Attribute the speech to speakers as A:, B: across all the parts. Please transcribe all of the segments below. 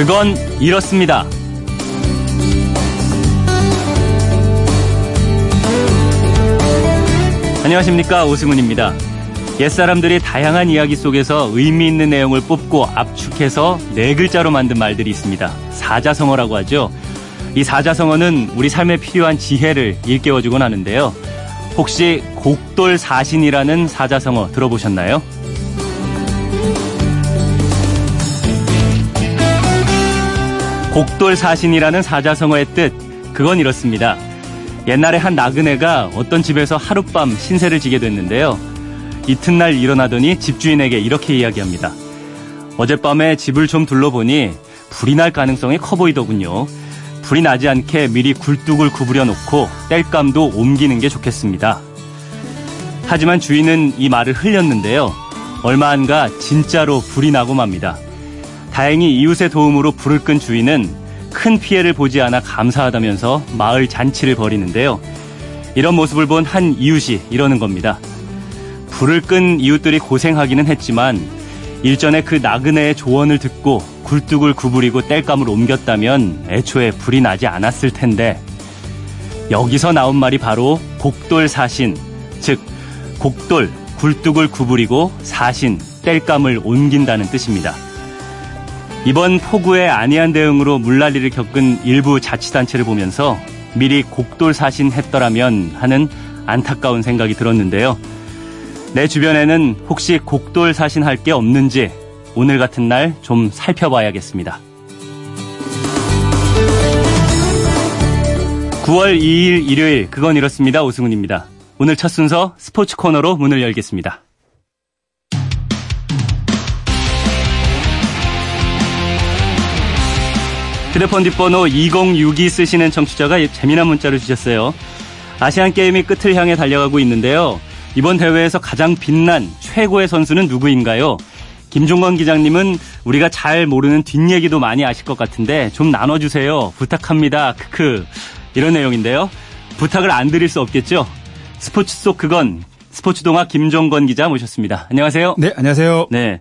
A: 그건 이렇습니다. 안녕하십니까 오승훈입니다. 옛사람들이 다양한 이야기 속에서 의미 있는 내용을 뽑고 압축해서 네 글자로 만든 말들이 있습니다. 사자성어라고 하죠. 이 사자성어는 우리 삶에 필요한 지혜를 일깨워주곤 하는데요. 혹시 곡돌 사신이라는 사자성어 들어보셨나요? 곡돌 사신이라는 사자성어의 뜻, 그건 이렇습니다. 옛날에 한 나그네가 어떤 집에서 하룻밤 신세를 지게 됐는데요. 이튿날 일어나더니 집주인에게 이렇게 이야기합니다. 어젯밤에 집을 좀 둘러보니 불이 날 가능성이 커 보이더군요. 불이 나지 않게 미리 굴뚝을 구부려 놓고 땔감도 옮기는 게 좋겠습니다. 하지만 주인은 이 말을 흘렸는데요. 얼마 안가 진짜로 불이 나고 맙니다. 다행히 이웃의 도움으로 불을 끈 주인은 큰 피해를 보지 않아 감사하다면서 마을 잔치를 벌이는데요. 이런 모습을 본 한 이웃이 이러는 겁니다. 불을 끈 이웃들이 고생하기는 했지만 일전에 그 나그네의 조언을 듣고 굴뚝을 구부리고 땔감을 옮겼다면 애초에 불이 나지 않았을 텐데 여기서 나온 말이 바로 곡돌 사신 즉 곡돌 굴뚝을 구부리고 사신 땔감을 옮긴다는 뜻입니다. 이번 폭우에 안이한 대응으로 물난리를 겪은 일부 자치단체를 보면서 미리 곡돌 사신 했더라면 하는 안타까운 생각이 들었는데요. 내 주변에는 혹시 곡돌 사신 할 게 없는지 오늘 같은 날 좀 살펴봐야겠습니다. 9월 2일 일요일 그건 이렇습니다. 오승훈입니다. 오늘 첫 순서 스포츠 코너로 문을 열겠습니다. 휴대폰 뒷번호 2062 쓰시는 청취자가 재미난 문자를 주셨어요. 아시안 게임이 끝을 향해 달려가고 있는데요. 이번 대회에서 가장 빛난 최고의 선수는 누구인가요? 김종건 기장님은 우리가 잘 모르는 뒷얘기도 많이 아실 것 같은데 좀 나눠주세요. 부탁합니다. 크크. 이런 내용인데요. 부탁을 안 드릴 수 없겠죠? 스포츠 속 그건 스포츠 동화 김종건 기자 모셨습니다. 안녕하세요.
B: 네, 안녕하세요.
A: 네.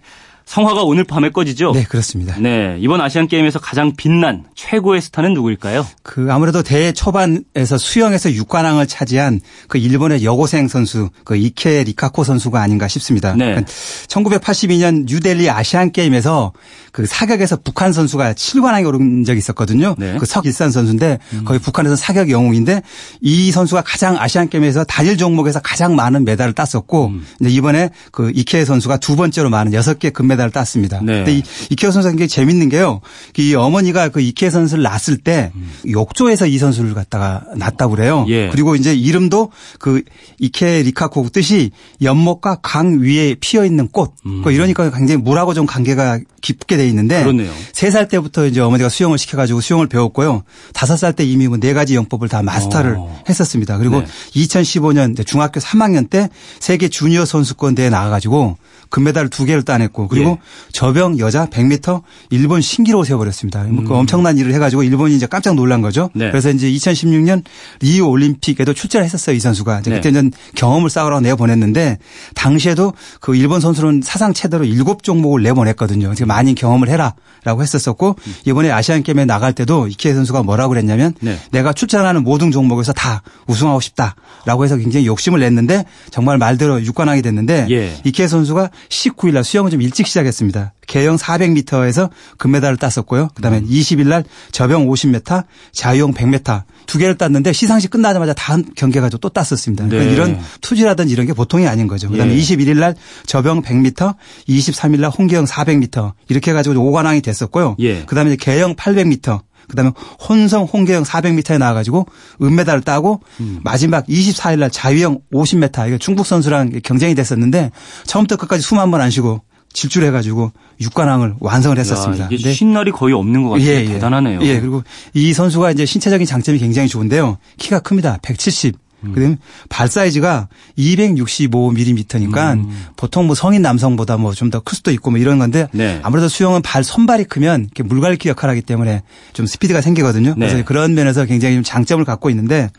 A: 성화가 오늘 밤에 꺼지죠?
B: 네, 그렇습니다.
A: 네. 이번 아시안 게임에서 가장 빛난 최고의 스타는 누구일까요?
B: 그 아무래도 대회 초반에서 수영에서 6관왕을 차지한 그 일본의 여고생 선수 그 이케 리카코 선수가 아닌가 싶습니다.
A: 네.
B: 1982년 뉴델리 아시안 게임에서 그 사격에서 북한 선수가 7관왕에 오른 적이 있었거든요.
A: 네.
B: 그 석일산 선수인데 거기 북한에서 사격 영웅인데 이 선수가 가장 아시안 게임에서 단일 종목에서 가장 많은 메달을 땄었고 이제 이번에 그 이케 선수가 두 번째로 많은 6개 금메달 을 땄습니다.
A: 네.
B: 근데 이 이케 선수가 굉장히 재밌는 게요. 이 어머니가 그 이케 선수를 낳았을 때 욕조에서 이 선수를 갖다가 낳았다고 그래요.
A: 예.
B: 그리고 이제 이름도 그 이케 리카코 뜻이 연못과 강 위에 피어 있는 꽃. 그 이러니까 굉장히 물하고 좀 관계가 깊게 돼 있는데
A: 그렇네요.
B: 세살 때부터 이제 어머니가 수영을 시켜 가지고 수영을 배웠고요. 다섯 살때 이미 뭐네 가지 영법을 다 마스터를
A: 어.
B: 했었습니다. 그리고
A: 네.
B: 2015년 중학교 3학년 때 세계 주니어 선수권 대회 나가 가지고 금메달 두 개를 따냈고 그리고
A: 예.
B: 저병 여자 100m 일본 신기록을 세워버렸습니다. 뭐그 엄청난 일을 해가지고 일본이 이제 깜짝 놀란 거죠.
A: 음. 네.
B: 그래서 이제 2016년 리우 올림픽에도 출전을 했었어요. 이 선수가. 이제
A: 네.
B: 그때는 경험을 쌓으라고 내보냈는데 당시에도 그 일본 선수는 사상 최대로 일곱 종목을 내보냈거든요. 지금 많이 경험을 해라라고 했었었고 이번에 아시안 게임에 나갈 때도 이키에 선수가 뭐라고 그랬냐면
A: 네.
B: 내가 출전하는 모든 종목에서 다 우승하고 싶다라고 해서 굉장히 욕심을 냈는데 정말 말대로 6관왕이 됐는데
A: 예.
B: 이케 선수가 19일 날 수영을 좀 일찍 시작했습니다. 개영 400m에서 금메달을 땄었고요. 그다음에 20일 날 저병 50m, 자유형 100m 두 개를 땄는데 시상식 끝나자마자 다음 경기에 가지고 또 땄었습니다. 그러니까
A: 네.
B: 이런 투지라든지 이런 게 보통이 아닌 거죠. 그다음에
A: 예.
B: 21일 날 저병 100m, 23일 날 홍계영 400m 이렇게 해 가지고 5관왕이 됐었고요.
A: 예.
B: 그다음에 개영 800m 그다음에 혼성 홍계영 400m에 나와가지고 은메달을 따고
A: 음.
B: 마지막 24일 날 자유형 50m 이거 중국 선수랑 경쟁이 됐었는데 처음부터 끝까지 숨 한 번 안 쉬고 질주해가지고 6관왕을 완성을 했었습니다.
A: 야, 이게
B: 근데
A: 쉰 날이 거의 없는 것 같아요. 대단하네요.
B: 예, 그리고 이 선수가 이제 신체적인 장점이 굉장히 좋은데요. 키가 큽니다. 170. 음. 그다음에 발 사이즈가 265mm니까 음. 보통 뭐 성인 남성보다 뭐 좀 더 클 수도 있고 뭐 이런 건데 네. 아무래도 수영은 발 손발이 크면 이렇게 물갈기 역할을 하기 때문에 좀 스피드가 생기거든요. 네. 그래서 그런 면에서 굉장히 좀 장점을 갖고 있는데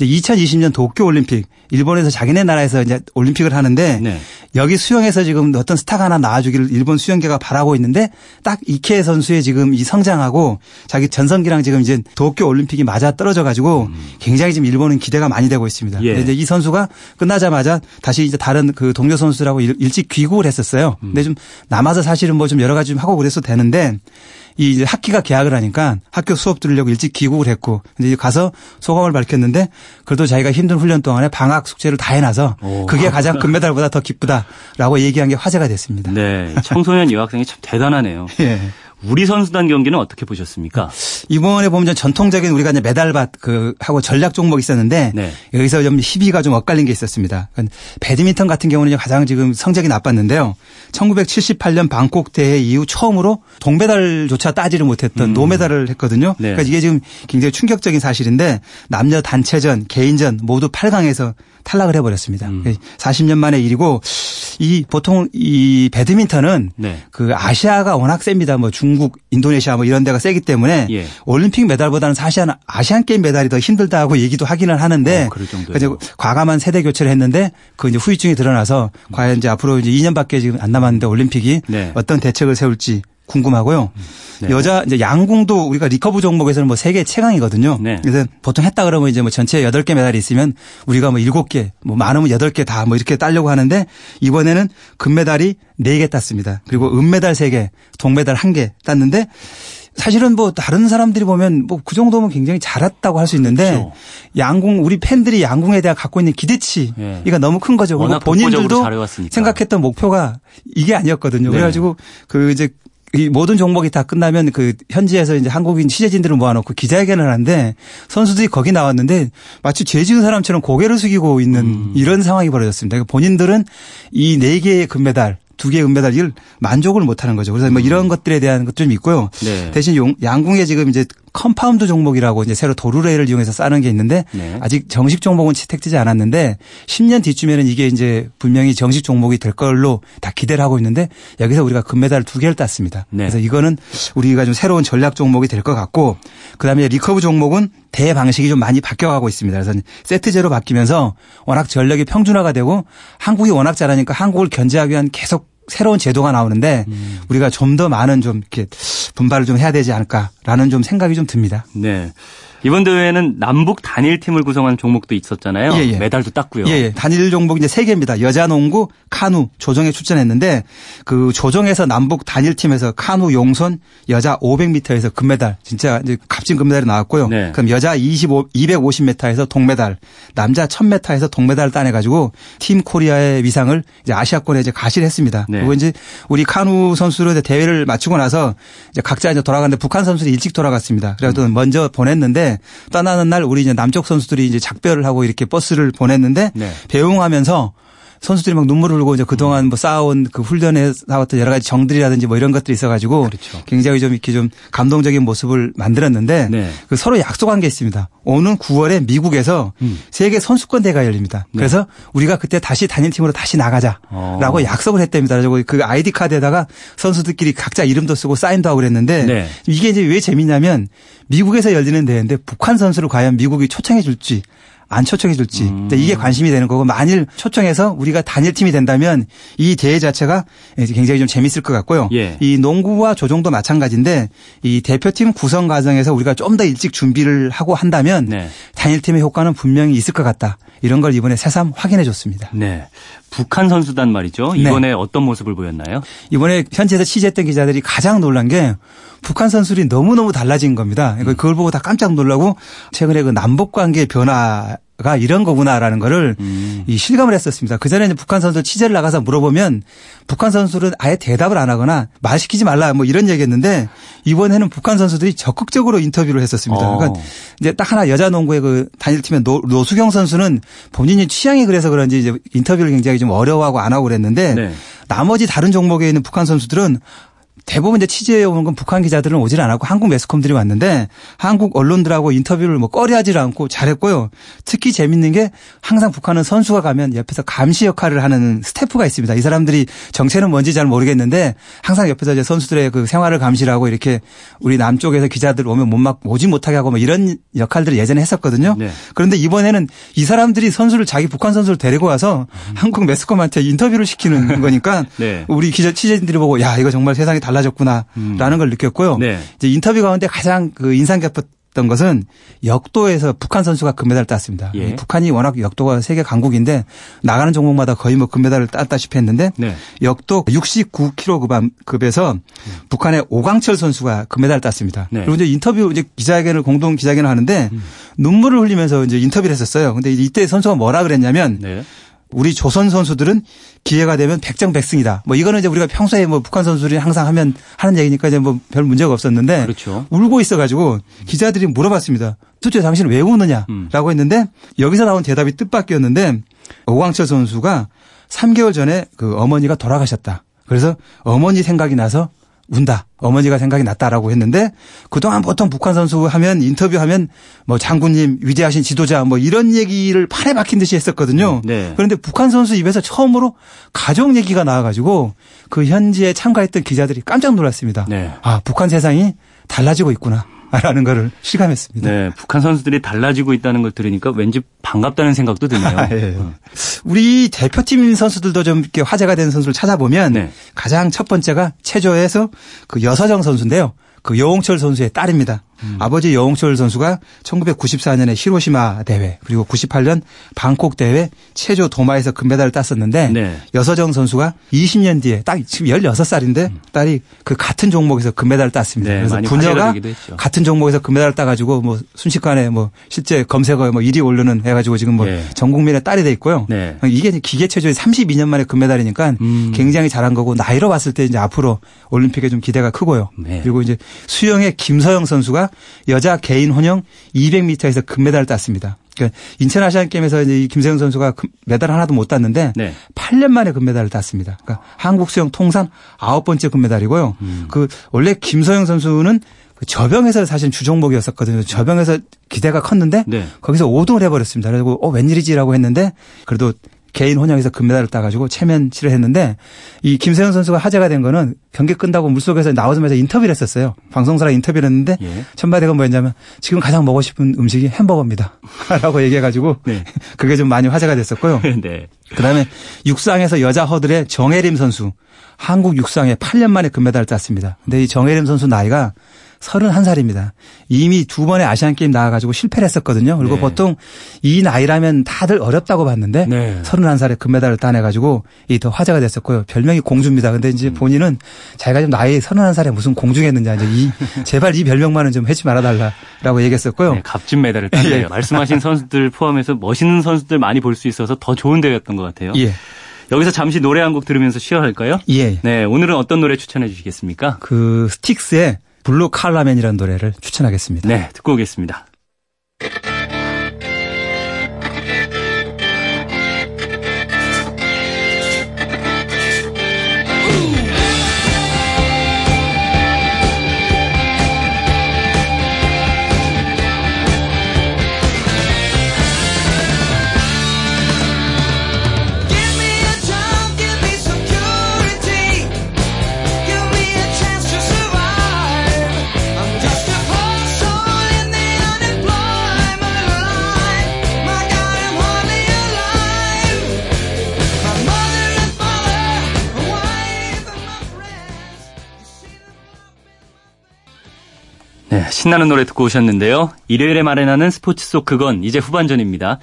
B: 이제 2020년 도쿄 올림픽 일본에서 자기네 나라에서 이제 올림픽을 하는데 네. 여기 수영에서 지금 어떤 스타가 하나 나와주기를 일본 수영계가 바라고 있는데 딱 이케 선수의 지금 이 성장하고 자기 전성기랑 지금 이제 도쿄 올림픽이 맞아 떨어져 가지고 음. 굉장히 지금 일본은 기대가 많이 되고 있습니다. 예. 이제 이 선수가 끝나자마자 다시 이제 다른 그 동료 선수들하고 일찍 귀국을 했었어요. 음. 근데 좀 남아서 사실은 뭐 좀 여러 가지 좀 하고 그랬어도 되는데 이 이제 학기가 개학을 하니까 학교 수업 들으려고 일찍 귀국을 했고 이제 가서 소감을 밝혔는데 그래도 자기가 힘든 훈련 동안에 방학 숙제를 다 해놔서 오. 그게 가장 금메달보다 더 기쁘다라고 얘기한 게 화제가 됐습니다.
A: 네. 청소년 여학생이 참 대단하네요. 예. 우리 선수단 경기는 어떻게 보셨습니까?
B: 이번에 보면 전통적인 우리가 이제 메달밭 그 하고 전략 종목 있었는데 네. 여기서 좀 희비가 좀 엇갈린 게 있었습니다. 배드민턴 같은 경우는 가장 지금 성적이 나빴는데요. 1978년 방콕 대회 이후 처음으로 동메달조차 따지를 못했던 음. 노메달을 했거든요. 네. 그러니까 이게 지금 굉장히 충격적인 사실인데 남녀 단체전, 개인전 모두 8강에서 탈락을 해버렸습니다. 음. 40년 만의 일이고 이 보통 이 배드민턴은 네. 그 아시아가 워낙 셉니다. 뭐 중국, 인도네시아 뭐 이런 데가 세기 때문에 예. 올림픽 메달보다는 사실은 아시안 게임 메달이 더 힘들다고 얘기도 하기는 하는데 어, 그래서 과감한 세대 교체를 했는데 그 이제 후유증이 드러나서 과연 이제 앞으로 이제 2년밖에 지금 안 남았는데 올림픽이 네. 어떤 대책을 세울지 궁금하고요. 네. 여자 이제 양궁도 우리가 recurve 종목에서는 뭐 세계 최강이거든요. 네. 그래서 보통 했다 그러면 이제 뭐 전체 8개 메달이 있으면 우리가 뭐 7개, 뭐 많으면 8개 다 뭐 이렇게 따려고 하는데 이번에는 금메달이 4개 땄습니다. 그리고 은메달 3개, 동메달 1개 땄는데 사실은 뭐 다른 사람들이 보면 뭐 그 정도면 굉장히 잘했다고 할 수 있는데 그렇죠. 양궁 우리 팬들이 양궁에 대해 갖고 있는 기대치 예. 이가 너무 큰 거죠. 그리고 본인들도 생각했던 목표가 이게 아니었거든요. 네. 그래가지고 그 이제 이 모든 종목이 다 끝나면 그 현지에서 이제 한국인 취재진들을 모아놓고 기자회견을 하는데 선수들이 거기 나왔는데 마치 죄 지은 사람처럼 고개를 숙이고 있는 음. 이런 상황이 벌어졌습니다. 그러니까 본인들은 이 네 개의 금메달 두 개의 은메달을 만족을 못 하는 거죠. 그래서 뭐 이런 음. 것들에 대한 것 좀 있고요. 네. 대신 용, 양궁에 지금 이제 compound 종목이라고 이제 새로 도르래를 이용해서 쏘는 게 있는데 네. 아직 정식 종목은 채택되지 않았는데 10년 뒤쯤에는 이게 이제 분명히 정식 종목이 될 걸로 다 기대를 하고 있는데 여기서 우리가 금메달 두 개를 땄습니다. 네. 그래서 이거는 우리가 좀 새로운 전략 종목이 될 것 같고 그다음에 recurve 종목은 대회 방식이 좀 많이 바뀌어가고 있습니다. 그래서 세트제로 바뀌면서 워낙 전력이 평준화가 되고 한국이 워낙 잘하니까 한국을 견제하기 위한 계속 새로운 제도가 나오는데 음. 우리가 좀 더 많은 좀 이렇게 분발을 좀 해야 되지 않을까라는 좀 생각이 좀 듭니다.
A: 네. 이번 대회에는 남북 단일팀을 구성한 종목도 있었잖아요. 예, 예. 메달도 땄고요.
B: 예, 예. 단일 종목 이제 세 개입니다. 여자 농구, 카누, 조정에 출전했는데 그 조정에서 남북 단일팀에서 카누 용선 여자 500m에서 금메달 진짜 이제 값진 금메달이 나왔고요. 네. 그럼 여자 25 250m에서 동메달, 남자 1000m에서 동메달을 따내 가지고 Team Korea의 위상을 이제 아시아권에 이제 과시했습니다. 네. 그리고 이제 우리 카누 선수로 대회를 마치고 나서 이제 각자 이제 돌아가는데 북한 선수들이 일찍 돌아갔습니다. 그래도 음. 먼저 보냈는데 떠나는 날 우리 이제 남쪽 선수들이 이제 작별을 하고 이렇게 버스를 보냈는데 네. 배웅하면서 선수들이 막 눈물을 흘고 이제 그동안 뭐 쌓아온 그 훈련에 나왔던 여러 가지 정들이라든지 뭐 이런 것들이 있어가지고 그렇죠. 굉장히 좀 이렇게 좀 감동적인 모습을 만들었는데 네. 그 서로 약속한 게 있습니다. 오는 9월에 미국에서 음. 세계 선수권 대회가 열립니다. 네. 그래서 우리가 그때 다시 단일 팀으로 다시 나가자라고 어. 약속을 했답니다. 그래서 그 아이디 카드에다가 선수들끼리 각자 이름도 쓰고 사인도 하고 그랬는데 네. 이게 이제 왜 재밌냐면 미국에서 열리는 대회인데 북한 선수를 과연 미국이 초청해 줄지 안 초청해 줄지 음. 이게 관심이 되는 거고 만일 초청해서 우리가 단일 팀이 된다면 이 대회 자체가 굉장히 좀 재밌을 것 같고요. 예. 이 농구와 조종도 마찬가지인데 이 대표팀 구성 과정에서 우리가 좀 더 일찍 준비를 하고 한다면 네. 단일 팀의 효과는 분명히 있을 것 같다. 이런 걸 이번에 새삼 확인해 줬습니다.
A: 네. 북한 선수단 말이죠. 네. 이번에 네. 어떤 모습을 보였나요?
B: 이번에 현지에서 취재했던 기자들이 가장 놀란 게 북한 선수들이 너무너무 달라진 겁니다. 음. 그걸 보고 다 깜짝 놀라고 최근에 그 남북 관계 변화 가 이런 거구나라는 거를 음. 이 실감을 했었습니다. 그 전에 북한 선수 취재를 나가서 물어보면 북한 선수들은 아예 대답을 안 하거나 말 시키지 말라 뭐 이런 얘기했는데 이번에는 북한 선수들이 적극적으로 인터뷰를 했었습니다. 어. 그러니까 이제 딱 하나 여자 농구의 그 단일팀의 노, 노숙영 선수는 본인이 취향이 그래서 그런지 이제 인터뷰를 굉장히 좀 어려워하고 안 하고 그랬는데 네. 나머지 다른 종목에 있는 북한 선수들은 대부분 이제 취재해 오는 건 북한 기자들은 오질 않았고 한국 매스컴들이 왔는데 한국 언론들하고 인터뷰를 뭐 꺼려하지 않고 잘했고요. 특히 재밌는 게 항상 북한은 선수가 가면 옆에서 감시 역할을 하는 스태프가 있습니다. 이 사람들이 정체는 뭔지 잘 모르겠는데 항상 옆에서 이제 선수들의 그 생활을 감시를 하고 이렇게 우리 남쪽에서 기자들 오면 못 막 오지 못하게 하고 뭐 이런 역할들을 예전에 했었거든요. 네. 그런데 이번에는 이 사람들이 선수를 자기 북한 선수를 데리고 와서 음. 한국 매스컴한테 인터뷰를 시키는 거니까 네. 우리 기자 취재진들이 보고 야 이거 정말 세상이 달라 졌구나라는 음. 걸 느꼈고요. 네. 이제 인터뷰 가운데 가장 그 인상 깊었던 것은 역도에서 북한 선수가 금메달을 땄습니다. 예. 북한이 워낙 역도가 세계 강국인데 나가는 종목마다 거의 뭐 금메달을 땄다시피 했는데 네. 역도 69kg급에서 음. 북한의 오광철 선수가 금메달을 땄습니다. 네. 그리고 이제 인터뷰 이제 기자회견을 공동 기자회견을 하는데 음. 눈물을 흘리면서 이제 인터뷰를 했었어요. 근데 이때 선수가 뭐라 그랬냐면 네. 우리 조선 선수들은 기회가 되면 백정백승이다. 뭐 이거는 이제 우리가 평소에 뭐 북한 선수들이 항상 하면 하는 얘기니까 이제 뭐 별 문제가 없었는데 그렇죠. 울고 있어가지고 기자들이 물어봤습니다. 도대체 당신은 왜 우느냐라고 음. 했는데 여기서 나온 대답이 뜻밖이었는데 오광철 선수가 3개월 전에 그 어머니가 돌아가셨다. 그래서 어머니 생각이 나서 운다. 어머니가 생각이 났다라고 했는데 그동안 보통 북한 선수 하면 인터뷰하면 뭐 장군님 위대하신 지도자 뭐 이런 얘기를 판에 박힌 듯이 했었거든요. 네. 그런데 북한 선수 입에서 처음으로 가족 얘기가 나와가지고 그 현지에 참가했던 기자들이 깜짝 놀랐습니다. 네. 아 북한 세상이 달라지고 있구나. 라는 거를 실감했습니다.
A: 네, 북한 선수들이 달라지고 있다는 걸 들으니까 왠지 반갑다는 생각도 드네요. 아, 예. 어.
B: 우리 대표팀 선수들도 좀 이렇게 화제가 되는 선수를 찾아보면 네. 가장 첫 번째가 체조에서 그 여서정 선수인데요. 그 여홍철 선수의 딸입니다. 음. 아버지 여홍철 선수가 1994년에 히로시마 대회 그리고 98년 방콕 대회 체조 도마에서 금메달을 땄었는데 네. 여서정 선수가 20년 뒤에 딱 지금 16살인데 음. 딸이 그 같은 종목에서 금메달을 땄습니다. 네, 그래서 부녀가 같은 종목에서 금메달을 따가지고 뭐 순식간에 뭐 실제 검색어에 뭐 1위 오르는 해가지고 지금 뭐전 국민의 딸이 돼 있고요. 네. 이게 기계 체조에 32년 만에 금메달이니까 음. 굉장히 잘한 거고 나이로 봤을 때 이제 앞으로 올림픽에 좀 기대가 크고요. 네. 그리고 이제 수영의 김서영 선수가 여자 개인 혼영 200m에서 금메달을 땄습니다. 그러니까 인천 아시안 게임에서 이제 이 김세영 선수가 메달 하나도 못 땄는데 네. 8년 만에 금메달을 땄습니다. 그러니까 한국 수영 통산 아홉 번째 금메달이고요. 음. 그 원래 김서영 선수는 그 저병에서 사실 주종목이었었거든요. 저병에서 기대가 컸는데 네. 거기서 5등을 해버렸습니다. 그리고 어 웬일이지라고 했는데 그래도 개인 혼영에서 금메달을 따가지고 체면치를 했는데 이 김세현 선수가 화제가 된 거는 경기 끝나고 물속에서 나오자마자 인터뷰를 했었어요. 방송사랑 인터뷰를 했는데 예. 첫마디가 뭐였냐면 지금 가장 먹고 싶은 음식이 햄버거입니다. 라고 얘기해가지고 네. 그게 좀 많이 화제가 됐었고요. 네. 그다음에 육상에서 여자 허들의 정혜림 선수 한국 육상에 8년 만에 금메달을 땄습니다. 근데 이 정혜림 선수 나이가 31살입니다. 이미 두 번의 아시안 게임 나와가지고 실패를 했었거든요. 그리고 네. 보통 이 나이라면 다들 어렵다고 봤는데 네. 31살에 금메달을 따내가지고 이 더 화제가 됐었고요. 별명이 공주입니다. 근데 이제 음. 본인은 자기가 좀 나이 31살에 무슨 공주겠느냐 이제 이 제발 이 별명만은 좀 해지 말아달라라고 얘기했었고요. 네,
A: 값진 메달을 땄네요. 예. 말씀하신 선수들 포함해서 멋있는 선수들 많이 볼 수 있어서 더 좋은 대회였던 것 같아요. 예. 여기서 잠시 노래 한 곡 들으면서 쉬어갈까요? 예. 네, 오늘은 어떤 노래 추천해 주시겠습니까?
B: 그 스틱스의 블루 칼라맨이라는 노래를 추천하겠습니다.
A: 네, 듣고 오겠습니다. 신나는 노래 듣고 오셨는데요. 일요일에 마련하는 스포츠 속 그건 이제 후반전입니다.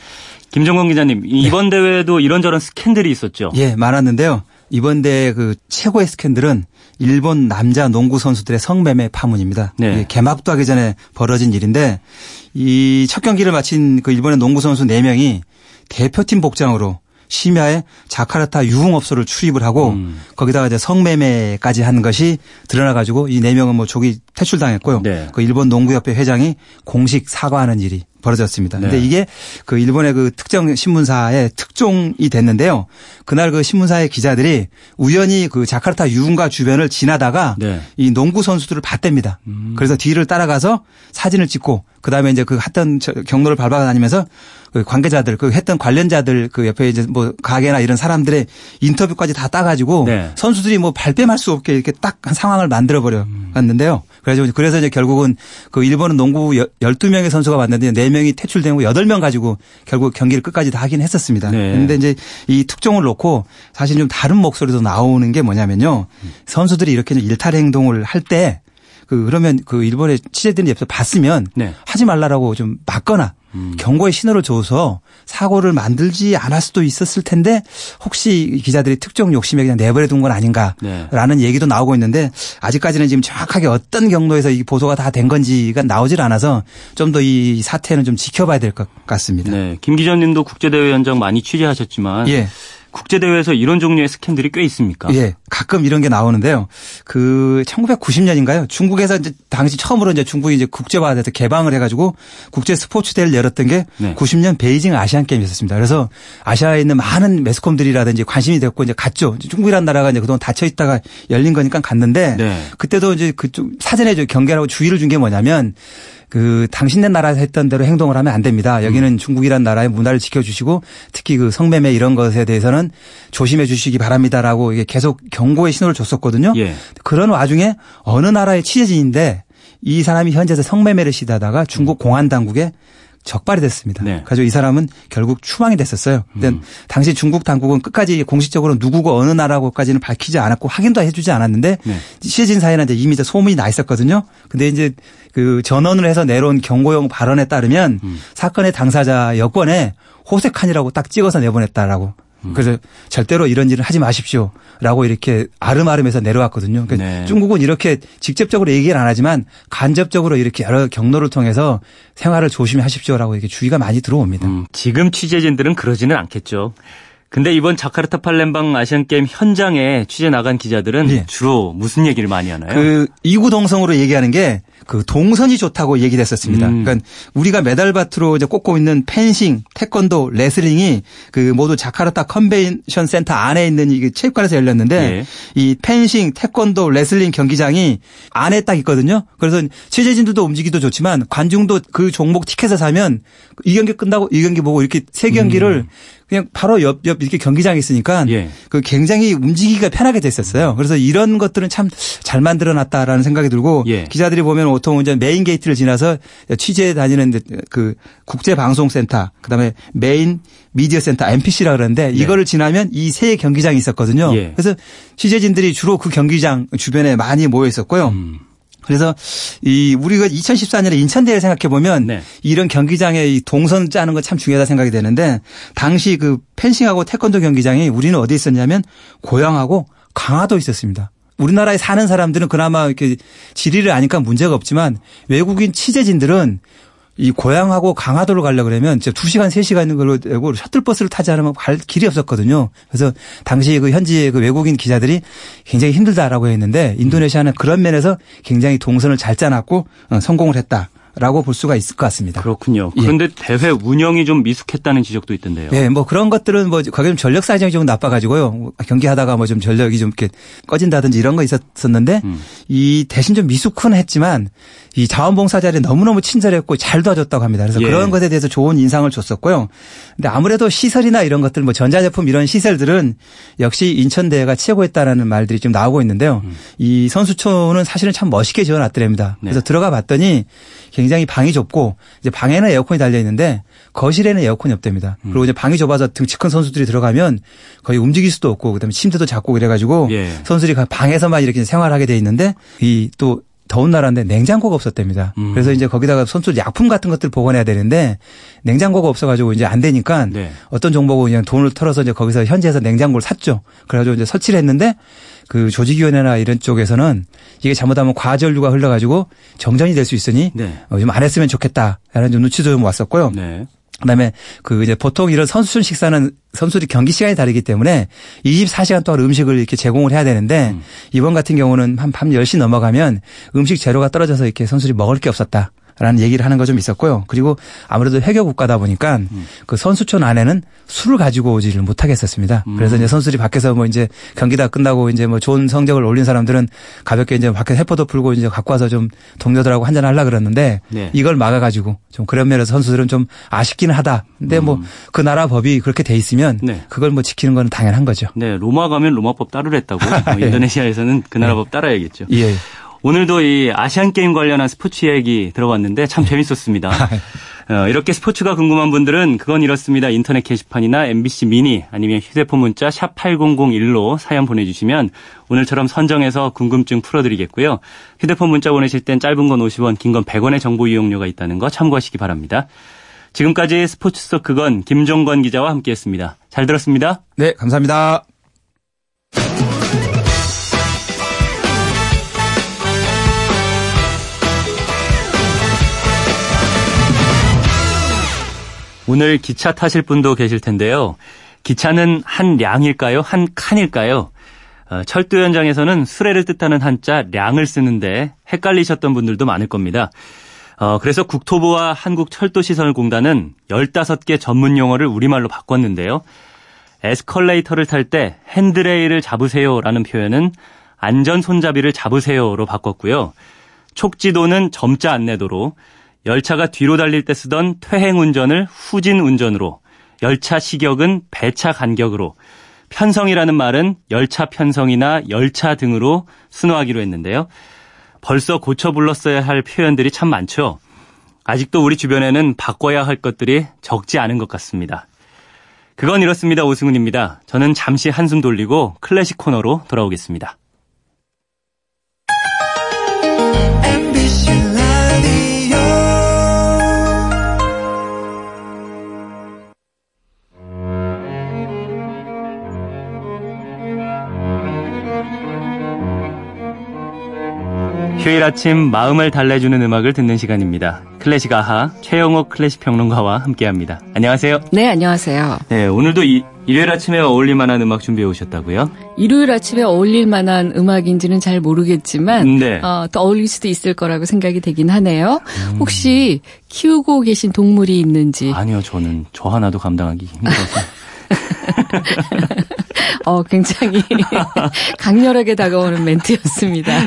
A: 김정건 기자님, 네. 이번 네. 대회도 이런저런 스캔들이 있었죠?
B: 예, 많았는데요. 이번 대회 그 최고의 스캔들은 일본 남자 농구 선수들의 성매매 파문입니다. 네. 개막도 하기 전에 벌어진 일인데 이 첫 경기를 마친 그 일본의 농구 선수 4명이 대표팀 복장으로 심야에 자카르타 유흥업소를 출입을 하고
A: 음.
B: 거기다가 이제 성매매까지 한 것이 드러나 가지고 이 네 명은 뭐 조기 퇴출당했고요.
A: 네.
B: 그 일본 농구협회 회장이 공식 사과하는 일이 벌어졌습니다. 근데
A: 네.
B: 이게 그 일본의 그 특정 신문사의 특종이 됐는데요. 그날 그 신문사의 기자들이 우연히 그 자카르타 유흥가 주변을 지나다가
A: 네.
B: 이 농구 선수들을 봤답니다. 그래서 뒤를 따라가서 사진을 찍고 그다음에 이제 그 했던 저 경로를 밟아 다니면서 그 관계자들 그 했던 관련자들 그 옆에 이제 뭐 가게나 이런 사람들의 인터뷰까지 다 따가지고
A: 네.
B: 선수들이 뭐 발뺌할 수 없게 이렇게 딱 한 상황을 만들어 버려 갔는데요. 그래서 그래서 이제 결국은 그 일본은 농구 12명의 선수가 왔는데 4명이 퇴출되고 8명 가지고 결국 경기를 끝까지 다 하긴 했었습니다.
A: 네.
B: 그런데 이제 이 특종을 놓고 사실 좀 다른 목소리도 나오는 게 뭐냐면요. 선수들이 이렇게 일탈 행동을 할때 그 그러면 그 일본의 취재진이 옆에서 봤으면
A: 네.
B: 하지 말라라고 좀 막거나
A: 음.
B: 경고의 신호를 줘서 사고를 만들지 않을 수도 있었을 텐데 혹시 이 기자들이 특정 욕심에 그냥 내버려 둔 건 아닌가라는
A: 네.
B: 얘기도 나오고 있는데 아직까지는 지금 정확하게 어떤 경로에서 이 보도가 다 된 건지가 나오질 않아서 좀 더 이 사태는 좀 지켜봐야 될 것 같습니다.
A: 네. 김 기자님도 국제대회 현장 많이 취재하셨지만
B: 예.
A: 국제대회에서 이런 종류의 스캔들이 꽤 있습니까?
B: 예, 가끔 이런 게 나오는데요. 그 1990년인가요? 중국에서 이제 당시 처음으로 이제 중국이 이제 국제화돼서 개방을 해가지고 국제 스포츠 대회를 열었던 게
A: 네.
B: 90년 베이징 아시안 게임이었습니다. 그래서 아시아에 있는 많은 매스컴들이라든지 관심이 됐고 이제 갔죠. 중국이라는 나라가 이제 그동안 닫혀 있다가 열린 거니까 갔는데
A: 네.
B: 그때도 이제 그쪽 사전에 저 경계라고 주의를 준 게 뭐냐면 그 당신네 나라에서 했던 대로 행동을 하면 안 됩니다. 여기는 중국이라는 나라의 문화를 지켜주시고 특히 그 성매매 이런 것에 대해서는 조심해 주시기 바랍니다라고 이게 계속 경고의 신호를 줬었거든요.
A: 예.
B: 그런 와중에 어느 나라의 취재진인데 이 사람이 현재에서 성매매를 시다다가 중국 공안 당국에 적발이 됐습니다.
A: 네.
B: 그래서 이 사람은 결국 추방이 됐었어요. 근데 당시 중국 당국은 끝까지 공식적으로 누구고 어느 나라고까지는 밝히지 않았고 확인도 해주지 않았는데
A: 네.
B: 취재진 사이에는 이제 이미 이제 소문이 나 있었거든요. 근데 이제 그 전원을 해서 내려온 경고용 발언에 따르면 사건의 당사자 여권에 호색한이라고 딱 찍어서 내보냈다라고. 그래서 절대로 이런 일을 하지 마십시오라고 이렇게 아름아름해서 내려왔거든요. 그러니까
A: 네.
B: 중국은 이렇게 직접적으로 얘기를 안 하지만 간접적으로 이렇게 여러 경로를 통해서 생활을 조심하십시오라고 이렇게 주의가 많이 들어옵니다.
A: 음, 지금 취재진들은 그러지는 않겠죠. 근데 이번 자카르타 팔렘방 아시안 게임 현장에 취재 나간 기자들은
B: 예.
A: 주로 무슨 얘기를 많이 하나요?
B: 그 이구동성으로 얘기하는 게 그 동선이 좋다고 얘기를 했었습니다.
A: 음.
B: 그러니까 우리가 메달밭으로 이제 꽂고 있는 펜싱, 태권도, 레슬링이 그 모두 자카르타 컨벤션 센터 안에 있는 이 체육관에서 열렸는데
A: 예.
B: 이 펜싱, 태권도, 레슬링 경기장이 안에 딱 있거든요. 그래서 취재진들도 움직이기도 좋지만 관중도 그 종목 티켓을 사면 이 경기 끝나고 이 경기 보고 이렇게 세 경기를 그냥 바로 옆, 옆 이렇게 경기장이 있으니까
A: 음. 예.
B: 그 굉장히 움직이기가 편하게 됐었어요. 그래서 이런 것들은 참 잘 만들어 놨다라는 생각이 들고
A: 예.
B: 기자들이 보면 보통 이제 main gate를 지나서 취재 다니는 그 국제 방송 센터 그다음에 main media center MPC라 그러는데 이거를 지나면 이 세 경기장이 있었거든요.
A: 네. 예.
B: 그래서 취재진들이 주로 그 경기장 주변에 많이 모여 있었고요.
A: 음.
B: 그래서 이 우리가 2014년에 인천 대회를 생각해 보면
A: 네.
B: 이런 경기장에 이 동선 짜는 거 참 중요하다 생각이 되는데 당시 그 펜싱하고 태권도 경기장이 우리는 어디 있었냐면 고양하고 강화도 있었습니다. 우리나라에 사는 사람들은 그나마 이렇게 지리를 아니까 문제가 없지만 외국인 취재진들은 이 고향하고 강화도를 가려고 그러면 이제 2시간, 3시간 걸로 되고 셔틀버스를 타지 않으면 갈 길이 없었거든요. 그래서 당시 그 현지의 그 외국인 기자들이 굉장히 힘들다라고 했는데 인도네시아는 그런 면에서 굉장히 동선을 잘 짜놨고 어, 성공을 했다 라고 볼 수가 있을 것 같습니다.
A: 그렇군요.
B: 예.
A: 그런데 대회 운영이 좀 미숙했다는 지적도 있던데요.
B: 예, 뭐 그런 것들은 뭐 거기 좀 전력 사정이 좀 나빠가지고요. 경기하다가 뭐 좀 전력이 좀 이렇게 꺼진다든지 이런 거 있었었는데
A: 음.
B: 이 대신 좀 미숙은 했지만 이 자원봉사자들이 너무너무 친절했고 잘 도와줬다고 합니다. 그래서
A: 예.
B: 그런 것에 대해서 좋은 인상을 줬었고요. 근데 아무래도 시설이나 이런 것들 뭐 전자제품 이런 시설들은 역시 인천대회가 최고였다라는 말들이 좀 나오고 있는데요. 이 선수촌은 사실은 참 멋있게 지어놨더랍니다.
A: 네.
B: 그래서 들어가 봤더니 굉장히 방이 좁고 이제 방에는 에어컨이 달려 있는데 거실에는 에어컨이 없답니다.
A: 음.
B: 그리고 이제 방이 좁아서 등치 큰 선수들이 들어가면 거의 움직일 수도 없고 그다음에 침대도 작고 그래가지고
A: 예.
B: 선수들이 방에서만 이렇게 생활하게 돼 있는데 이 또 더운 나라인데 냉장고가 없었답니다.
A: 음.
B: 그래서 이제 거기다가 선수 약품 같은 것들 보관해야 되는데 냉장고가 없어가지고 이제 안 되니까
A: 네.
B: 어떤 정보고 그냥 돈을 털어서 이제 거기서 현지에서 냉장고를 샀죠. 그래가지고 이제 설치를 했는데 그 조직위원회나 이런 쪽에서는 이게 잘못하면 과전류가 흘러가지고 정전이 될 수 있으니
A: 네.
B: 어, 좀안 했으면 좋겠다라는 좀 눈치도 좀 왔었고요.
A: 네.
B: 그다음에 그 이제 보통 이런 선수촌 식사는 선수들이 경기 시간이 다르기 때문에 24시간 동안 음식을 이렇게 제공을 해야 되는데 음. 이번 같은 경우는 한 밤 10시 넘어가면 음식 재료가 떨어져서 이렇게 선수들이 먹을 게 없었다. 라는 얘기를 하는 거 좀 있었고요. 그리고 아무래도 해교 국가다 보니까 음. 그 선수촌 안에는 술을 가지고 오지를 못하겠었습니다. 음. 그래서 이제 선수들이 밖에서 뭐 이제 경기 다 끝나고 이제 뭐 좋은 성적을 올린 사람들은 가볍게 이제 밖에 해포도 풀고 이제 갖고 와서 좀 동료들하고 한잔 하려 그랬는데 네. 이걸 막아가지고 좀 그런 면에서 선수들은 좀 아쉽기는 하다. 근데 뭐 음. 뭐그 나라 법이 그렇게 돼 있으면 네. 그걸 뭐 지키는 건 당연한 거죠.
A: 네, 로마 가면 로마법 따르랬다고 뭐 예. 인도네시아에서는 그 나라 법 따라야겠죠. 예. 오늘도 이 아시안 게임 관련한 스포츠 이야기 들어봤는데 참 재밌었습니다. 어, 이렇게 스포츠가 궁금한 분들은 그건 이렇습니다. 인터넷 게시판이나 MBC 미니 아니면 휴대폰 문자 샵 8001로 사연 보내주시면 오늘처럼 선정해서 궁금증 풀어드리겠고요. 휴대폰 문자 보내실 땐 짧은 건 50원, 긴 건 100원의 정보 이용료가 있다는 거 참고하시기 바랍니다. 지금까지 스포츠 속 그건 김종건 기자와 함께했습니다. 잘 들었습니다.
B: 네, 감사합니다.
A: 오늘 기차 타실 분도 계실 텐데요. 기차는 한 량일까요? 한 칸일까요? 어, 철도 현장에서는 수레를 뜻하는 한자 량을 쓰는데 헷갈리셨던 분들도 많을 겁니다. 어, 그래서 국토부와 한국철도시설공단은 15개 전문 용어를 우리말로 바꿨는데요. 에스컬레이터를 탈 때 핸드레일을 잡으세요라는 표현은 안전 손잡이를 잡으세요로 바꿨고요. 촉지도는 점자 안내도로 열차가 뒤로 달릴 때 쓰던 퇴행 운전을 후진 운전으로, 열차 시격은 배차 간격으로, 편성이라는 말은 열차 편성이나 열차 등으로 순화하기로 했는데요. 벌써 고쳐 불렀어야 할 표현들이 참 많죠. 아직도 우리 주변에는 바꿔야 할 것들이 적지 않은 것 같습니다. 그건 이렇습니다. 오승훈입니다. 저는 잠시 한숨 돌리고 클래식 코너로 돌아오겠습니다. 휴일 아침 마음을 달래주는 음악을 듣는 시간입니다. 클래식 아하 최영옥 클래식 평론가와 함께합니다. 안녕하세요.
C: 네, 안녕하세요.
A: 네, 오늘도 이, 일요일 아침에 어울릴 만한 음악 준비해 오셨다고요?
C: 일요일 아침에 어울릴 만한 음악인지는 잘 모르겠지만 네. 어, 또 어울릴 수도 있을 거라고 생각이 되긴 하네요. 음. 혹시 키우고 계신 동물이 있는지?
A: 아니요, 저는 저 하나도 감당하기 힘들어서.
C: 어, 굉장히 강렬하게 다가오는 멘트였습니다.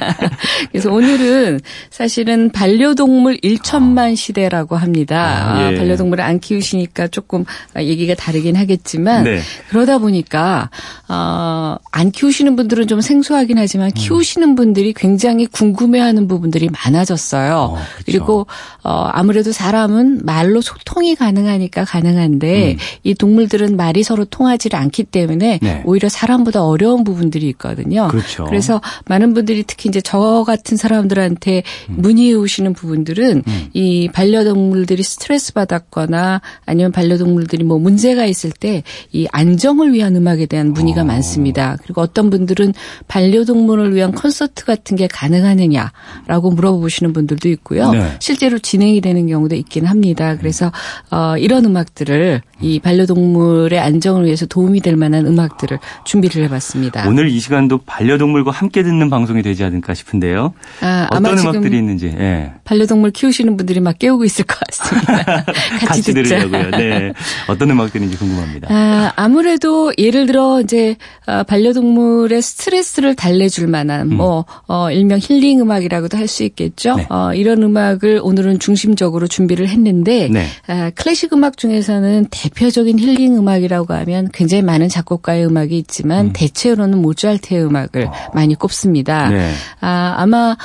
C: 그래서 오늘은 사실은 반려동물 1천만 시대라고 합니다. 아, 예. 반려동물을 안 키우시니까 조금 얘기가 다르긴 하겠지만 네. 그러다 보니까 어, 안 키우시는 분들은 좀 생소하긴 하지만 음. 키우시는 분들이 굉장히 궁금해하는 부분들이 많아졌어요. 어, 그렇죠. 그리고 어, 아무래도 사람은 말로 소통이 가능하니까 가능한데 음. 이 동물들은 말이 서로 통하지 않기 때문에 네. 오히려 사람보다 어려운 부분들이 있거든요. 그렇죠. 그래서 많은 분들이 특히 이제 저 같은 사람들한테 음. 문의해 오시는 부분들은 음. 이 반려동물들이 스트레스 받았거나 아니면 반려동물들이 뭐 문제가 있을 때 이 안정을 위한 음악에 대한 문의가 오. 어. 많습니다. 그리고 어떤 분들은 반려동물을 위한 콘서트 같은 게 가능하느냐라고 물어보시는 분들도 있고요. 네. 실제로 진행이 되는 경우도 있긴 합니다. 그래서 어 이런 음악들을 이 반려동물의 안정을 위해서 도움이 될 만한 음악들을 준비를 해봤습니다.
A: 오늘 이 시간도 반려동물과 함께 듣는 방송이 되지 않을까 싶은데요. 아, 어떤 음악들이 있는지. 예.
C: 반려동물 키우시는 분들이 막 깨우고 있을 것 같습니다. 같이,
A: 같이 들으려고요. 네. 어떤 음악들인지 궁금합니다.
C: 아, 아무래도 예를 들어 이제 어, 반려동물의 스트레스를 달래줄 만한 음. 뭐 어, 일명 힐링 음악이라고도 할 수 있겠죠. 네. 어, 이런 음악을 오늘은 중심적으로 준비를 했는데 네. 아, 클래식 음악 중에서는 대표적인 힐링 음악이라고 하면 굉장히 많은 작곡가의 음악 이 있지만 음. 대체로는 모차르트의 음악을 어. 많이 꼽습니다. 네. 아, 아마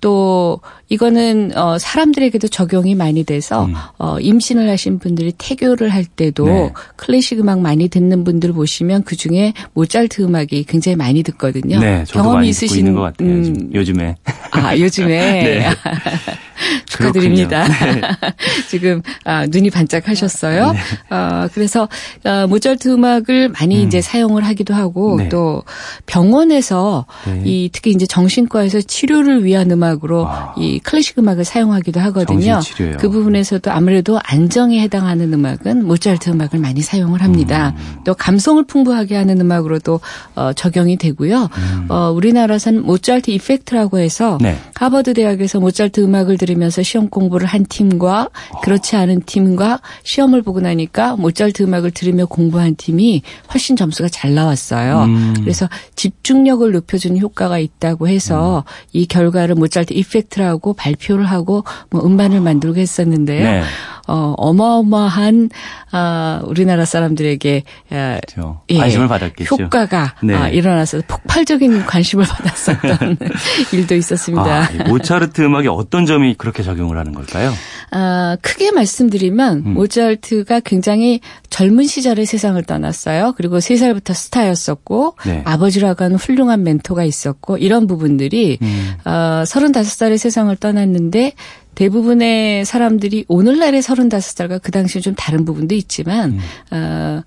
C: 또 이거는 어 사람들에게도 적용이 많이 돼서 음. 어 임신을 하신 분들이 태교를 할 때도 네. 클래식 음악 많이 듣는 분들 보시면 그 중에 모차르트 음악이 굉장히 많이 듣거든요.
A: 네, 경험이 있으신 것 같아요. 음, 요즘에.
C: 아 요즘에. 네. 축하드립니다. 네. 지금 아, 눈이 반짝하셨어요. 네. 어, 그래서 어, 모차르트 음악을 많이 음. 이제 사용을 하기도 하고 네. 또 병원에서 네. 이 특히 이제 정신과에서 치료를 위한 음악 음악으로 아. 이 클래식 음악을 사용하기도 하거든요. 그 부분에서도 아무래도 안정에 해당하는 음악은 모차르트 음악을 많이 사용을 합니다. 음. 또 감성을 풍부하게 하는 음악으로도 어, 적용이 되고요. 음. 어, 우리나라선 모차르트 이펙트라고 해서 네. 하버드 대학에서 모차르트 음악을 들으면서 시험 공부를 한 팀과 그렇지 않은 팀과 시험을 보고 나니까 모차르트 음악을 들으며 공부한 팀이 훨씬 점수가 잘 나왔어요. 음. 그래서 집중력을 높여주는 효과가 있다고 해서 음. 이 결과를 모차르트 이펙트라고 발표를 하고 뭐 음반을 만들고 했었는데요. 네. 어, 어마어마한 아, 우리나라 사람들에게
A: 그렇죠. 예, 관심을 받았겠죠.
C: 효과가 네. 아, 일어나서 폭발적인 관심을 받았었던 일도 있었습니다.
A: 아, 모차르트 음악이 어떤 점이 그렇게 작용을 하는 걸까요?
C: 아, 크게 말씀드리면 음. 모차르트가 굉장히 젊은 시절에 세상을 떠났어요. 그리고 3살부터 스타였었고 네. 아버지라고 하는 훌륭한 멘토가 있었고 이런 부분들이 음. 어, 35살에 세상을 떠났는데 대부분의 사람들이 오늘날의 35살과 그 당시에 좀 다른 부분도 있지만 음. 어,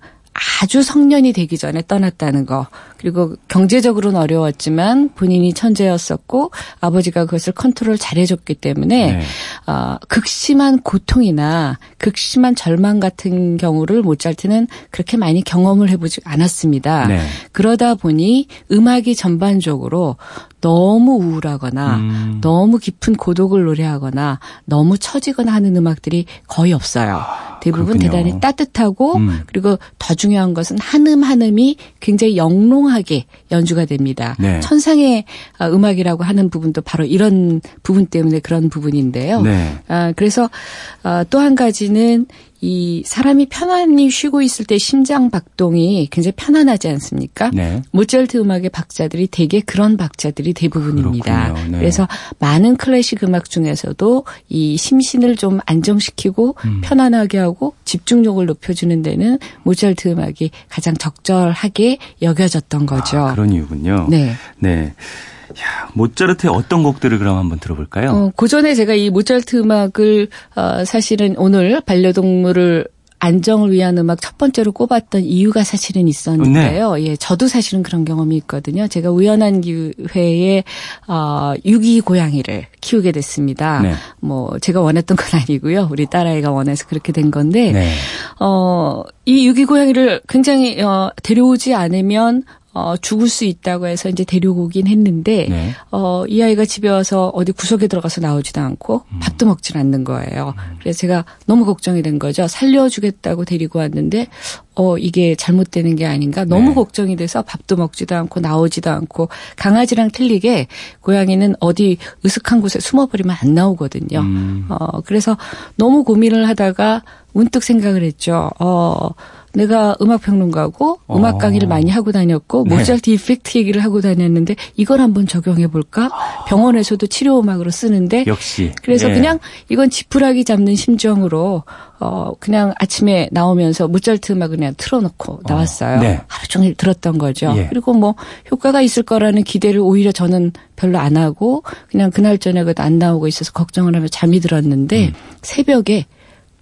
C: 아주 성년이 되기 전에 떠났다는 거. 그리고 경제적으로는 어려웠지만 본인이 천재였었고 아버지가 그것을 컨트롤 잘해줬기 때문에 네. 어, 극심한 고통이나 극심한 절망 같은 경우를 모차르트는 그렇게 많이 경험을 해보지 않았습니다. 네. 그러다 보니 음악이 전반적으로 너무 우울하거나 음. 너무 깊은 고독을 노래하거나 너무 처지거나 하는 음악들이 거의 없어요. 대부분 그렇군요. 대단히 따뜻하고 음. 그리고 더 중요한 것은 한음 한음이 굉장히 영롱하게 연주가 됩니다. 네. 천상의 아, 음악이라고 하는 부분도 바로 이런 부분 때문에 그런 부분인데요. 네. 아, 그래서 아, 또 한 가지는 이 사람이 편안히 쉬고 있을 때 심장 박동이 굉장히 편안하지 않습니까? 네. 모차르트 음악의 박자들이 대개 그런 박자들이 대부분입니다. 네. 그래서 많은 클래식 음악 중에서도 이 심신을 좀 안정시키고 음. 편안하게 하고 집중력을 높여주는 데는 모차르트 음악이 가장 적절하게 여겨졌던 거죠.
A: 아, 그런 이유군요. 네. 네. 야, 모차르트의 어떤 곡들을 그럼 한번 들어볼까요? 어,
C: 고전에 제가 이 모차르트 음악을 어, 사실은 오늘 반려동물을 안정을 위한 음악 첫 번째로 꼽았던 이유가 사실은 있었는데요. 네. 예, 저도 사실은 그런 경험이 있거든요. 제가 우연한 기회에 어, 유기 고양이를 키우게 됐습니다. 네. 뭐 제가 원했던 건 아니고요. 우리 딸아이가 원해서 그렇게 된 건데 네. 어, 이 유기 고양이를 굉장히 어, 데려오지 않으면 어, 죽을 수 있다고 해서 이제 데려오긴 했는데, 네. 어, 이 아이가 집에 와서 어디 구석에 들어가서 나오지도 않고 음. 밥도 먹질 않는 거예요. 음. 그래서 제가 너무 걱정이 된 거죠. 살려주겠다고 데리고 왔는데, 어, 이게 잘못되는 게 아닌가 너무 네. 걱정이 돼서 밥도 먹지도 않고 나오지도 않고 강아지랑 틀리게 고양이는 어디 으슥한 곳에 숨어버리면 안 나오거든요. 음. 어, 그래서 너무 고민을 하다가 문득 생각을 했죠. 어, 내가 음악 평론가고 어. 음악 강의를 많이 하고 다녔고 네. 모차르트 이펙트 얘기를 하고 다녔는데 이걸 한번 적용해 볼까? 병원에서도 치료 음악으로 쓰는데
A: 역시
C: 그래서 네. 그냥 이건 지푸라기 잡는 심정으로 어 그냥 아침에 나오면서 모차르트 음악을 그냥 틀어놓고 어. 나왔어요. 어. 네. 하루 종일 들었던 거죠. 예. 그리고 뭐 효과가 있을 거라는 기대를 오히려 저는 별로 안 하고 그냥 그날 저녁에도 안 나오고 있어서 걱정을 하며 잠이 들었는데 음. 새벽에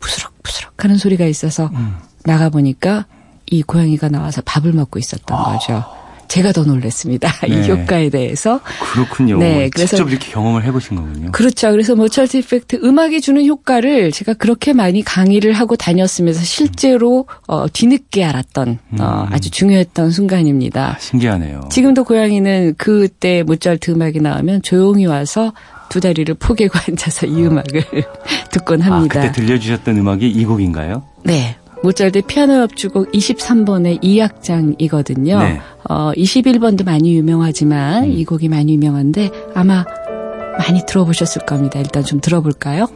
C: 부스럭부스럭 하는 소리가 있어서 음. 나가 보니까 이 고양이가 나와서 밥을 먹고 있었던 아. 거죠. 제가 더 놀랐습니다. 네. 이 효과에 대해서.
A: 그렇군요. 네, 그래서 직접 이렇게 경험을 해보신 거군요.
C: 그렇죠. 그래서 모차르트 이펙트 음악이 주는 효과를 제가 그렇게 많이 강의를 하고 다녔으면서 실제로 어, 뒤늦게 알았던 음. 어, 아주 중요했던 순간입니다.
A: 아, 신기하네요.
C: 지금도 고양이는 그때 모차르트 음악이 나오면 조용히 와서 두 다리를 포개고 앉아서 이 음악을 듣곤 합니다.
A: 아, 그때 들려주셨던 음악이 이 곡인가요?
C: 네. 모차르트 피아노 협주곡 23번의 2악장이거든요. 네. 어, 21번도 많이 유명하지만 음. 이 곡이 많이 유명한데 아마 많이 들어보셨을 겁니다. 일단 좀 들어볼까요?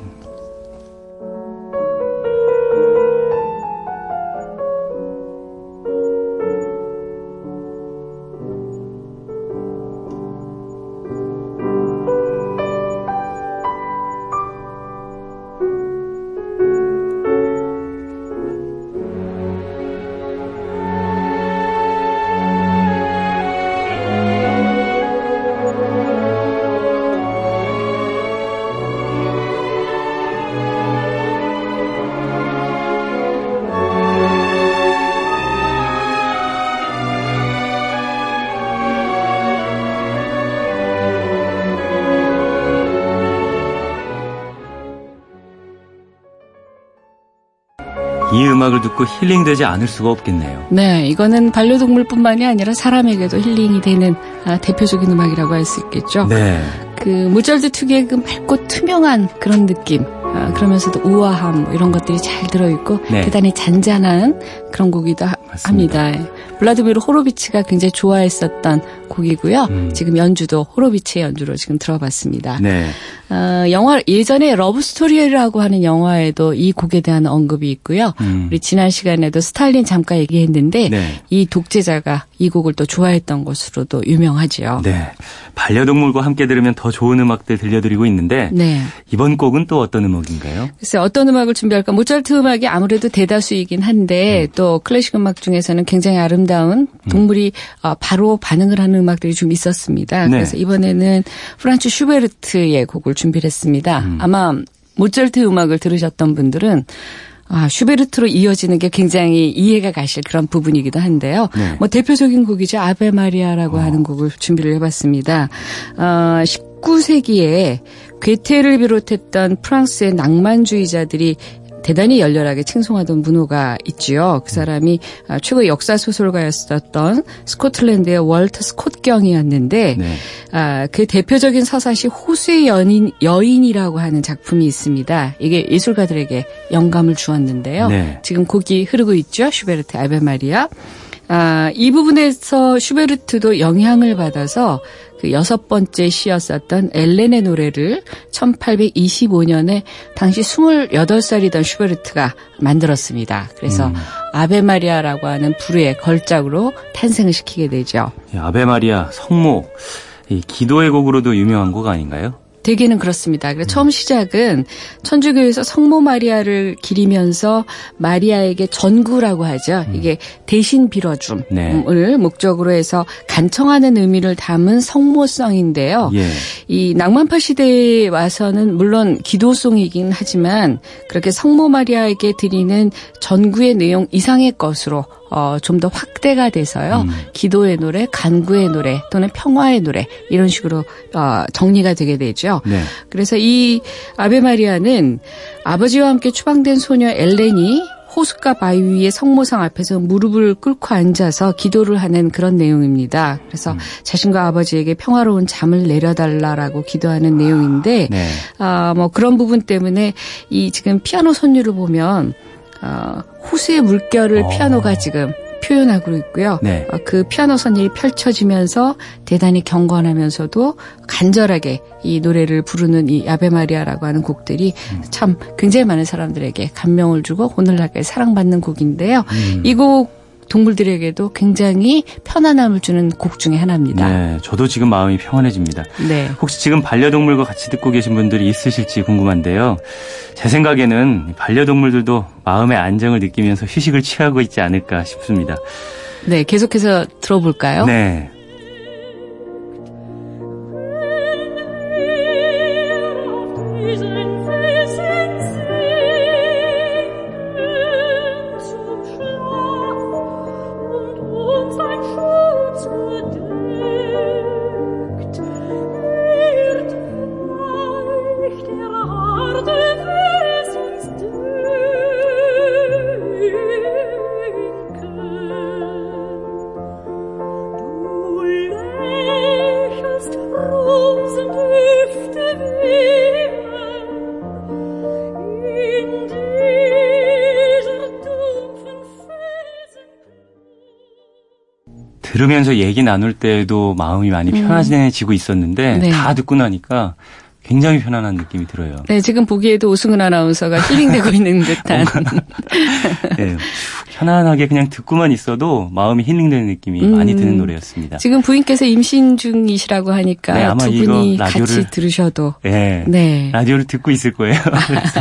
A: 음악을 듣고 힐링되지 않을 수가 없겠네요.
C: 네, 이거는 반려동물뿐만이 아니라 사람에게도 힐링이 되는 아, 대표적인 음악이라고 할 수 있겠죠.
A: 네.
C: 그 모차르트 특유의 그 맑고 투명한 그런 느낌. 아, 그러면서도 우아함 뭐 이런 것들이 잘 들어있고
A: 네.
C: 대단히 잔잔한 그런 곡이기
A: 맞습니다.
C: 합니다. 블라디미르 호로비치가 굉장히 좋아했었던 곡이고요.
A: 음.
C: 지금 연주도 호로비치의 연주로 지금 들어봤습니다.
A: 네.
C: 어, 영화 예전에 Love Story라고 하는 영화에도 이 곡에 대한 언급이 있고요.
A: 음.
C: 우리 지난 시간에도 스탈린 잠깐 얘기했는데
A: 네.
C: 이 독재자가 이 곡을 또 좋아했던 것으로도 유명하지요.
A: 네. 반려동물과 함께 들으면 더 좋은 음악들 들려드리고 있는데
C: 네.
A: 이번 곡은 또 어떤 음악인가요?
C: 글쎄 어떤 음악을 준비할까? 모차르트 음악이 아무래도 대다수이긴 한데 또 클래식 음악 중에서는 굉장히 아름다운 동물이 어, 바로 반응을 하는 음악들이 좀 있었습니다.
A: 네.
C: 그래서 이번에는 프란츠 슈베르트의 곡을 준비를 했습니다. 아마 모차르트 음악을 들으셨던 분들은 아, 슈베르트로 이어지는 게 굉장히 이해가 가실 그런 부분이기도 한데요.
A: 네.
C: 뭐 대표적인 곡이죠. 아베 마리아라고 하는 곡을 준비를 해봤습니다. 어, 19세기에 괴테를 비롯했던 프랑스의 낭만주의자들이 대단히 열렬하게 칭송하던 문호가 있지요. 그 사람이 아, 최고의 역사 소설가였었던 스코틀랜드의 월터 스콧 경이었는데
A: 네.
C: 아, 그 대표적인 서사시 호수의 연인, 여인이라고 하는 작품이 있습니다. 이게 예술가들에게 영감을 주었는데요.
A: 네.
C: 지금 곡이 흐르고 있죠. 슈베르트 아베 마리아. 아, 이 부분에서 슈베르트도 영향을 받아서 그 여섯 번째 시였었던 엘렌의 노래를 1825년에 당시 28살이던 슈베르트가 만들었습니다. 그래서 아베 마리아라고 하는 부르의 걸작으로 탄생을 시키게 되죠.
A: 이 아베 마리아 성모 이 기도의 곡으로도 유명한 곡 아닌가요?
C: 대개는 그렇습니다. 그래서 처음 시작은 천주교에서 성모 마리아를 기리면서 마리아에게 전구라고 하죠. 이게 대신 빌어줌을
A: 네.
C: 목적으로 해서 간청하는 의미를 담은 성모성인데요.
A: 예.
C: 이 낭만파 시대에 와서는 물론 기도송이긴 하지만 그렇게 성모 마리아에게 드리는 전구의 내용 이상의 것으로 어, 좀 더 확대가 돼서요.
A: 음.
C: 기도의 노래, 간구의 노래 또는 평화의 노래 이런 식으로 어, 정리가 되게 되죠.
A: 네.
C: 그래서 이 아베 마리아는 아버지와 함께 추방된 소녀 엘렌이 호숫가 바위 위에 성모상 앞에서 무릎을 꿇고 앉아서 기도를 하는 그런 내용입니다. 그래서
A: 음.
C: 자신과 아버지에게 평화로운 잠을 내려달라라고 기도하는 내용인데,
A: 네.
C: 아, 뭐 그런 부분 때문에 이 지금 피아노 선율을 보면, 아, 호수의 물결을
A: 어.
C: 피아노가 지금 표현하고 있고요.
A: 네.
C: 어, 그 피아노 선율이 펼쳐지면서 대단히 경건하면서도 간절하게 이 노래를 부르는 이 아베 마리아라고 하는 곡들이
A: 음.
C: 참 굉장히 많은 사람들에게 감명을 주고 오늘날까지 사랑받는 곡인데요.
A: 음.
C: 이곡 동물들에게도 굉장히 편안함을 주는 곡 중에 하나입니다.
A: 네. 저도 지금 마음이 평안해집니다.
C: 네.
A: 혹시 지금 반려동물과 같이 듣고 계신 분들이 있으실지 궁금한데요. 제 생각에는 반려동물들도 마음의 안정을 느끼면서 휴식을 취하고 있지 않을까 싶습니다.
C: 네, 계속해서 들어볼까요?
A: 네. 들으면서 얘기 나눌 때도 마음이 많이 편안해지고 있었는데
C: 네.
A: 다 듣고 나니까 굉장히 편안한 느낌이 들어요.
C: 네, 지금 보기에도 오승은 아나운서가 힐링되고 있는 듯한.
A: 네, 편안하게 그냥 듣고만 있어도 마음이 힐링되는 느낌이
C: 음.
A: 많이 드는 노래였습니다.
C: 지금 부인께서 임신 중이시라고 하니까
A: 네, 아마
C: 두 분이
A: 라디오를-
C: 같이 들으셔도.
A: 네.
C: 네.
A: 라디오를 듣고 있을 거예요. 그래서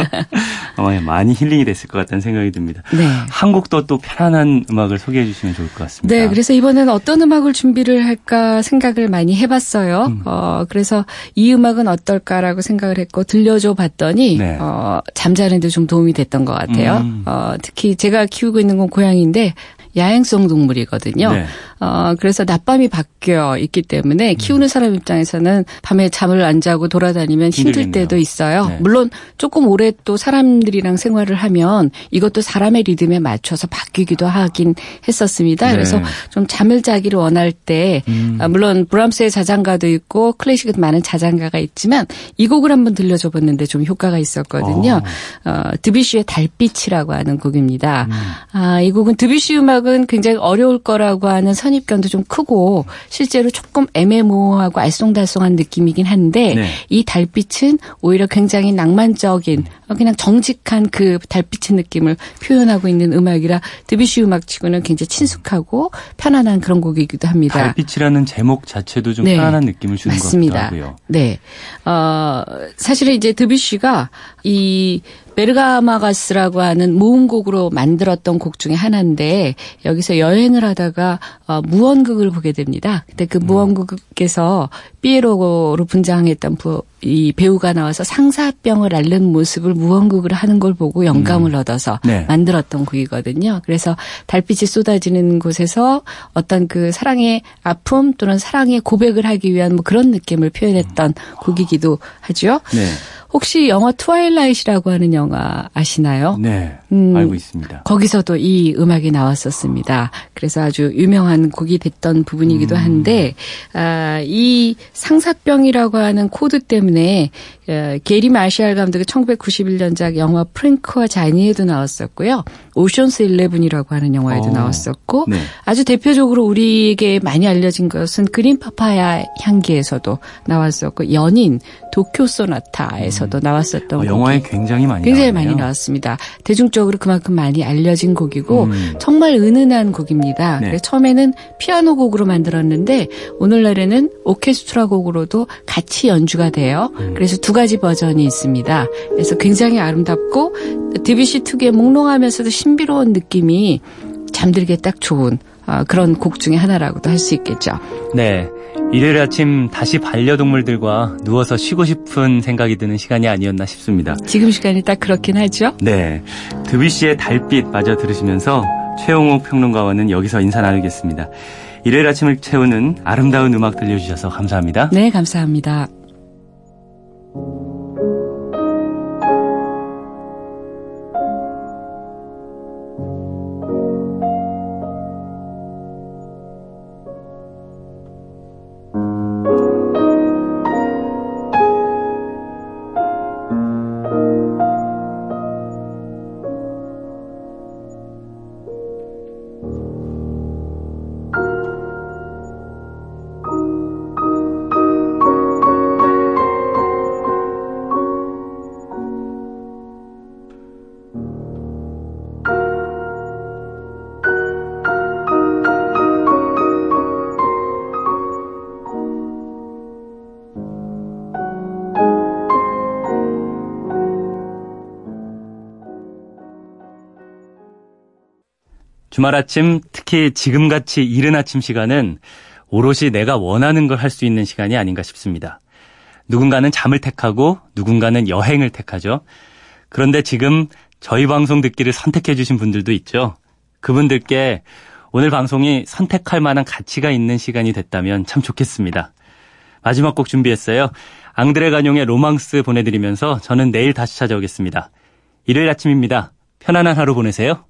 A: 아마 많이 힐링이 됐을 것 같다는 생각이 듭니다.
C: 네.
A: 한 곡도 또 편안한 음악을 소개해 주시면 좋을 것 같습니다.
C: 네, 그래서 이번에는 어떤 음악을 준비를 할까 생각을 많이 해봤어요.
A: 음.
C: 어, 그래서 이 음악은 어떨까라고 생각을 했고 들려줘 봤더니
A: 네.
C: 어, 잠자는데 좀 도움이 됐던 것 같아요.
A: 음.
C: 어, 특히 제가 키우고 있는 건 고양이인데 야행성 동물이거든요.
A: 네.
C: 어, 그래서 낮밤이 바뀌어 있기 때문에
A: 음.
C: 키우는 사람 입장에서는 밤에 잠을 안 자고 돌아다니면 힘들
A: 힘들겠네요.
C: 때도 있어요.
A: 네.
C: 물론 조금 오래 또 사람들이랑 생활을 하면 이것도 사람의 리듬에 맞춰서 바뀌기도 하긴 했었습니다.
A: 네.
C: 그래서 좀 잠을 자기를 원할 때
A: 음.
C: 아, 물론 브람스의 자장가도 있고 클래식에도 많은 자장가가 있지만 이 곡을 한번 들려줘 봤는데 좀 효과가 있었거든요. 어, 드뷔시의 달빛이라고 하는 곡입니다.
A: 음.
C: 아, 이 곡은 드뷔시 음악은 굉장히 어려울 거라고 하는 선입견도 좀 크고 실제로 조금 애매모호하고 알쏭달쏭한 느낌이긴 한데
A: 네.
C: 이 달빛은 오히려 굉장히 낭만적인 어, 그냥 정직한 그 달빛의 느낌을 표현하고 있는 음악이라 드뷔시 음악치고는 굉장히 친숙하고 편안한 그런 곡이기도 합니다.
A: 달빛이라는 제목 자체도 좀
C: 네.
A: 편안한 느낌을 주는
C: 맞습니다.
A: 것 같기도 하고요.
C: 네. 어, 사실은 이제 드뷔시가 이 베르가마가스라고 하는 모음곡으로 만들었던 곡 중에 하나인데 여기서 여행을 하다가 어, 무언극을 보게 됩니다. 근데 그 무언극에서 삐에로로 분장했던 부, 이 배우가 나와서 상사병을 앓는 모습을 무언극을 하는 걸 보고 영감을 얻어서
A: 네.
C: 만들었던 곡이거든요. 그래서 달빛이 쏟아지는 곳에서 어떤 그 사랑의 아픔 또는 사랑의 고백을 하기 위한 뭐 그런 느낌을 표현했던 곡이기도 하죠.
A: 네.
C: 혹시 영화 Twilight라고 하는 영화 아시나요?
A: 네.
C: 음.
A: 알고 있습니다.
C: 거기서도 이 음악이 나왔었습니다. 그래서 아주 유명한 곡이 됐던 부분이기도 한데 아, 이 상사병이라고 하는 코드 때문에 때문에 어, 게리 마샬 감독의 1991년작 영화 프랭크와 자니에도 나왔었고요. 오션스 11이라고 하는 영화에도
A: 어,
C: 나왔었고
A: 네.
C: 아주 대표적으로 우리에게 많이 알려진 것은 그린 파파야 향기에서도 나왔었고 연인 도쿄 소나타에서도 나왔었던
A: 어, 영화에 굉장히 많이
C: 굉장히
A: 나왔네요.
C: 많이 나왔습니다. 대중적으로 그만큼 많이 알려진 곡이고
A: 음.
C: 정말 은은한 곡입니다.
A: 네.
C: 처음에는 피아노 곡으로 만들었는데 오늘날에는 오케스트라 곡으로도 같이 연주가 돼요.
A: 음.
C: 그래서 두 가지 버전이 있습니다. 그래서 굉장히 아름답고 드뷔시 특유의 몽롱하면서도 신비로운 느낌이 잠들기에 딱 좋은 어, 그런 곡 중에 하나라고도 할 수 있겠죠.
A: 네. 일요일 아침 다시 반려동물들과 누워서 쉬고 싶은 생각이 드는 시간이 아니었나 싶습니다.
C: 지금 시간이 딱 그렇긴 하죠.
A: 네. 드뷔시의 달빛 마저 들으시면서 최용욱 평론가와는 여기서 인사 나누겠습니다. 일요일 아침을 채우는 아름다운 음악 들려주셔서 감사합니다.
C: 네, 감사합니다.
A: 주말 아침, 특히 지금같이 이른 아침 시간은 오롯이 내가 원하는 걸 할 수 있는 시간이 아닌가 싶습니다. 누군가는 잠을 택하고 누군가는 여행을 택하죠. 그런데 지금 저희 방송 듣기를 선택해 주신 분들도 있죠. 그분들께 오늘 방송이 선택할 만한 가치가 있는 시간이 됐다면 참 좋겠습니다. 마지막 곡 준비했어요. 앙드레 가뇽의 로망스 보내드리면서 저는 내일 다시 찾아오겠습니다. 일요일 아침입니다. 편안한 하루 보내세요.